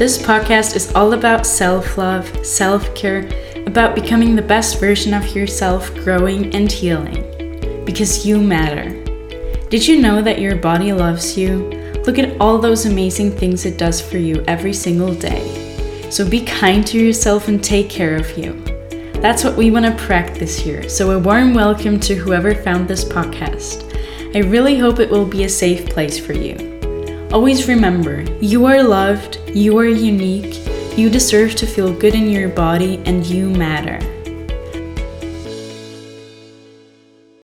This podcast is all about self love, self care, about becoming the best version of yourself, growing and healing. Because you matter. Did you know that your body loves you? Look at all those amazing things it does for you every single day. So be kind to yourself and take care of you. That's what we want to practice here. So, a warm welcome to whoever found this podcast. I really hope it will be a safe place for you. Always remember, you are loved, you are unique, you deserve to feel good in your body, and you matter.